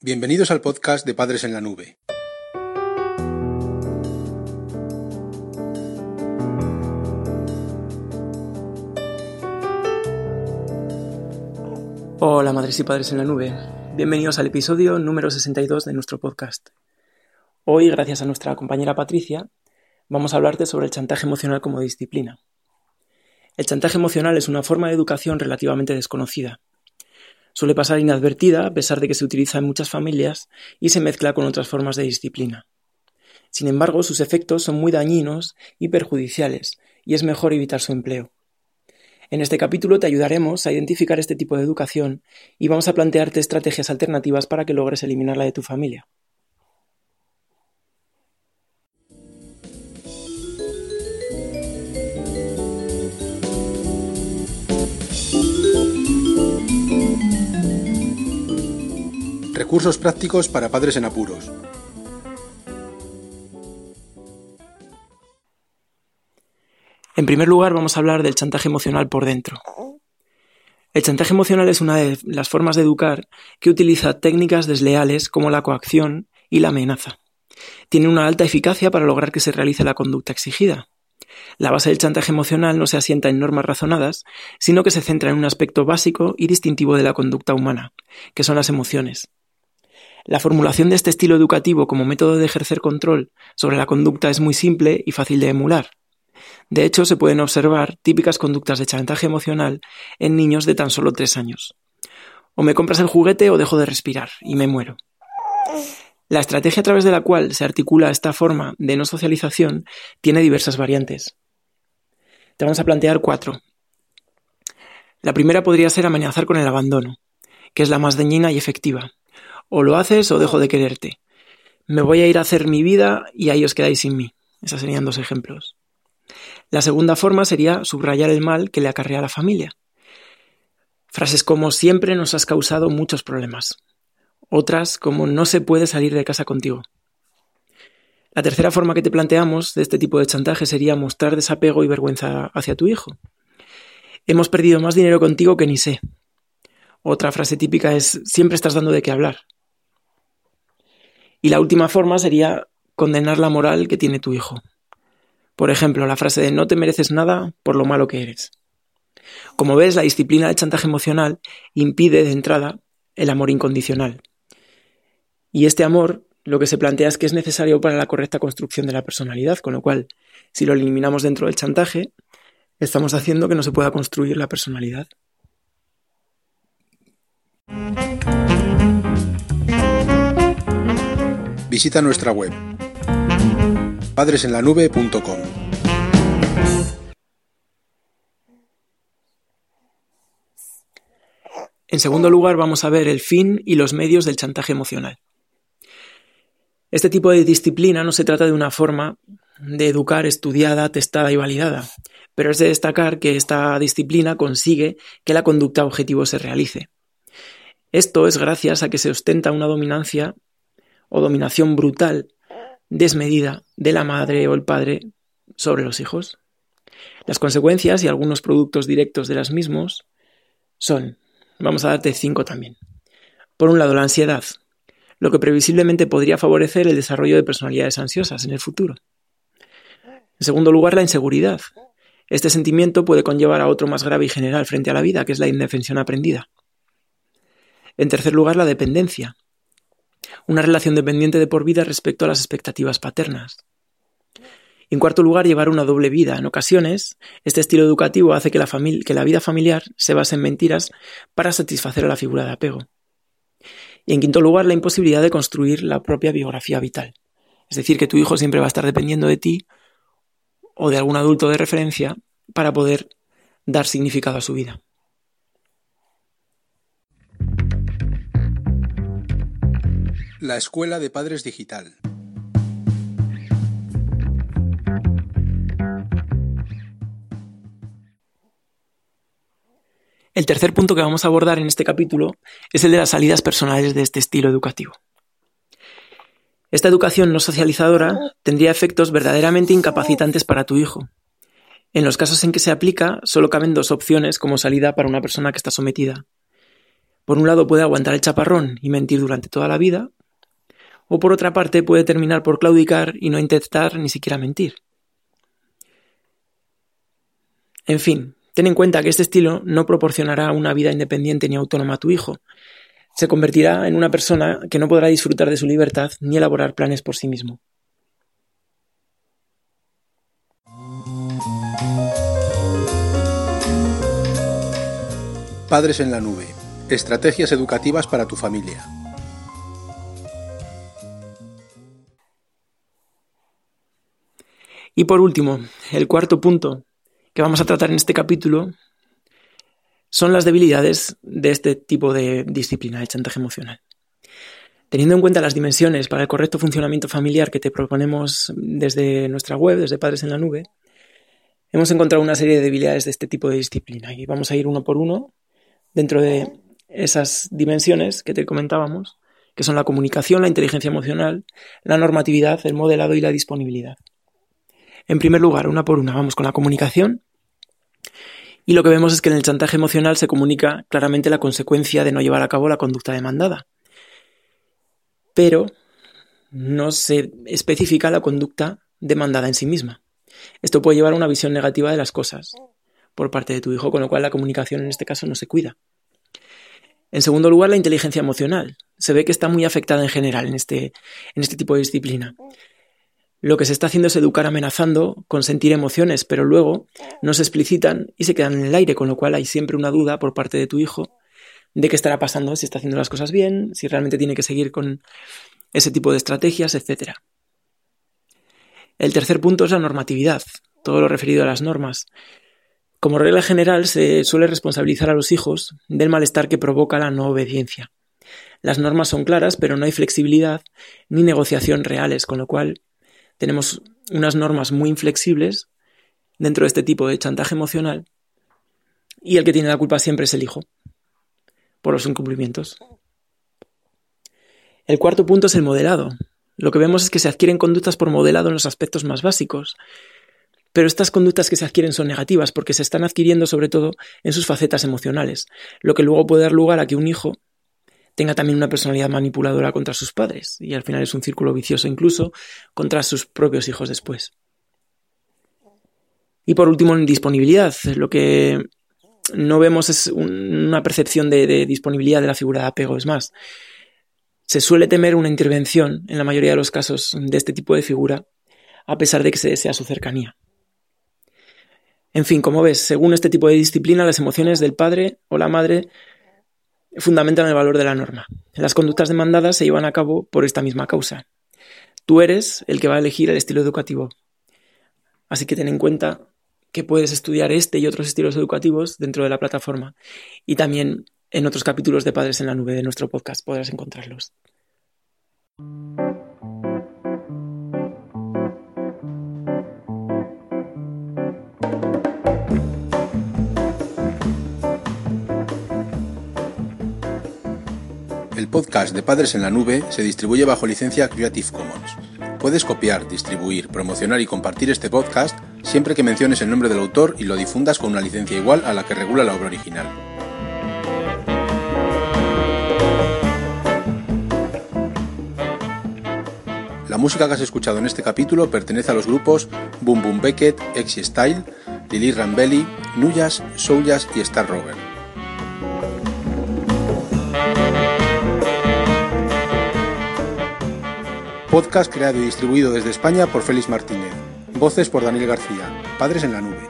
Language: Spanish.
Bienvenidos al podcast de Padres en la Nube. Hola madres y padres en la nube, bienvenidos al episodio número 62 de nuestro podcast. Hoy, gracias a nuestra compañera Patricia, vamos a hablarte sobre el chantaje emocional como disciplina. El chantaje emocional es una forma de educación relativamente desconocida, Suele pasar inadvertida a pesar de que se utiliza en muchas familias y se mezcla con otras formas de disciplina. Sin embargo, sus efectos son muy dañinos y perjudiciales, y es mejor evitar su empleo. En este capítulo te ayudaremos a identificar este tipo de educación y vamos a plantearte estrategias alternativas para que logres eliminarla de tu familia. Recursos prácticos para padres en apuros. En primer lugar, vamos a hablar del chantaje emocional por dentro. El chantaje emocional es una de las formas de educar que utiliza técnicas desleales como la coacción y la amenaza. Tiene una alta eficacia para lograr que se realice la conducta exigida. La base del chantaje emocional no se asienta en normas razonadas, sino que se centra en un aspecto básico y distintivo de la conducta humana, que son las emociones. La formulación de este estilo educativo como método de ejercer control sobre la conducta es muy simple y fácil de emular. De hecho, se pueden observar típicas conductas de chantaje emocional en niños de tan solo tres años. O me compras el juguete o dejo de respirar y me muero. La estrategia a través de la cual se articula esta forma de no socialización tiene diversas variantes. Te vamos a plantear cuatro. La primera podría ser amenazar con el abandono, que es la más dañina y efectiva. O lo haces o dejo de quererte. Me voy a ir a hacer mi vida y ahí os quedáis sin mí. Esos serían dos ejemplos. La segunda forma sería subrayar el mal que le acarrea a la familia. Frases como siempre nos has causado muchos problemas. Otras como no se puede salir de casa contigo. La tercera forma que te planteamos de este tipo de chantaje sería mostrar desapego y vergüenza hacia tu hijo. Hemos perdido más dinero contigo que ni sé. Otra frase típica es siempre estás dando de qué hablar. Y la última forma sería condenar la moral que tiene tu hijo. Por ejemplo, la frase de no te mereces nada por lo malo que eres. Como ves, la disciplina del chantaje emocional impide de entrada el amor incondicional. Y este amor lo que se plantea es que es necesario para la correcta construcción de la personalidad, con lo cual, si lo eliminamos dentro del chantaje, estamos haciendo que no se pueda construir la personalidad. Visita nuestra web padresenlanube.com. En segundo lugar, vamos a ver el fin y los medios del chantaje emocional. Este tipo de disciplina no se trata de una forma de educar estudiada, testada y validada, pero es de destacar que esta disciplina consigue que la conducta objetivo se realice. Esto es gracias a que se ostenta una dominancia o dominación brutal, desmedida, de la madre o el padre sobre los hijos. Las consecuencias y algunos productos directos de las mismos son, vamos a darte cinco también. Por un lado, la ansiedad, lo que previsiblemente podría favorecer el desarrollo de personalidades ansiosas en el futuro. En segundo lugar, la inseguridad. Este sentimiento puede conllevar a otro más grave y general frente a la vida, que es la indefensión aprendida. En tercer lugar, la dependencia, una relación dependiente de por vida respecto a las expectativas paternas. En cuarto lugar, llevar una doble vida. En ocasiones, este estilo educativo hace que la, vida familiar se base en mentiras para satisfacer a la figura de apego. Y en quinto lugar, la imposibilidad de construir la propia biografía vital. Es decir, que tu hijo siempre va a estar dependiendo de ti o de algún adulto de referencia para poder dar significado a su vida. La Escuela de Padres Digital. El tercer punto que vamos a abordar en este capítulo es el de las salidas personales de este estilo educativo. Esta educación no socializadora tendría efectos verdaderamente incapacitantes para tu hijo. En los casos en que se aplica, solo caben dos opciones como salida para una persona que está sometida. Por un lado puede aguantar el chaparrón y mentir durante toda la vida, o por otra parte puede terminar por claudicar y no intentar ni siquiera mentir. En fin, ten en cuenta que este estilo no proporcionará una vida independiente ni autónoma a tu hijo. Se convertirá en una persona que no podrá disfrutar de su libertad ni elaborar planes por sí mismo. Padres en la nube. Estrategias educativas para tu familia. Y por último, el cuarto punto que vamos a tratar en este capítulo son las debilidades de este tipo de disciplina de chantaje emocional. Teniendo en cuenta las dimensiones para el correcto funcionamiento familiar que te proponemos desde nuestra web, desde Padres en la Nube, hemos encontrado una serie de debilidades de este tipo de disciplina y vamos a ir uno por uno dentro de esas dimensiones que te comentábamos, que son la comunicación, la inteligencia emocional, la normatividad, el modelado y la disponibilidad. En primer lugar, una por una, vamos con la comunicación. Y lo que vemos es que en el chantaje emocional se comunica claramente la consecuencia de no llevar a cabo la conducta demandada. Pero no se especifica la conducta demandada en sí misma. Esto puede llevar a una visión negativa de las cosas por parte de tu hijo, con lo cual la comunicación en este caso no se cuida. En segundo lugar, la inteligencia emocional. Se ve que está muy afectada en general en este, en este tipo de disciplina. Lo que se está haciendo es educar amenazando con sentir emociones, pero luego no se explicitan y se quedan en el aire, con lo cual hay siempre una duda por parte de tu hijo de qué estará pasando, si está haciendo las cosas bien, si realmente tiene que seguir con ese tipo de estrategias, etc. El tercer punto es la normatividad, todo lo referido a las normas. Como regla general, se suele responsabilizar a los hijos del malestar que provoca la no obediencia. Las normas son claras, pero no hay flexibilidad ni negociación reales, con lo cual tenemos unas normas muy inflexibles dentro de este tipo de chantaje emocional y el que tiene la culpa siempre es el hijo por los incumplimientos. El cuarto punto es el modelado. Lo que vemos es que se adquieren conductas por modelado en los aspectos más básicos. Pero estas conductas que se adquieren son negativas porque se están adquiriendo sobre todo en sus facetas emocionales, lo que luego puede dar lugar a que un hijo tenga también una personalidad manipuladora contra sus padres y al final es un círculo vicioso incluso contra sus propios hijos después. Y por último, en disponibilidad. Lo que no vemos es una percepción de, disponibilidad de la figura de apego. Es más, se suele temer una intervención en la mayoría de los casos de este tipo de figura, a pesar de que se desea su cercanía. En fin, como ves, según este tipo de disciplina, las emociones del padre o la madre fundamentan el valor de la norma. Las conductas demandadas se llevan a cabo por esta misma causa. Tú eres el que va a elegir el estilo educativo. Así que ten en cuenta que puedes estudiar este y otros estilos educativos dentro de la plataforma y también en otros capítulos de Padres en la Nube de nuestro podcast podrás encontrarlos. El podcast de Padres en la Nube se distribuye bajo licencia Creative Commons. Puedes copiar, distribuir, promocionar y compartir este podcast siempre que menciones el nombre del autor y lo difundas con una licencia igual a la que regula la obra original. La música que has escuchado en este capítulo pertenece a los grupos Boom Boom Beckett, Exy Style, Lili Rambelli, Nuyas, Souljas y Star Rover. Podcast creado y distribuido desde España por Félix Martínez. Voces por Daniel García. Padres en la nube.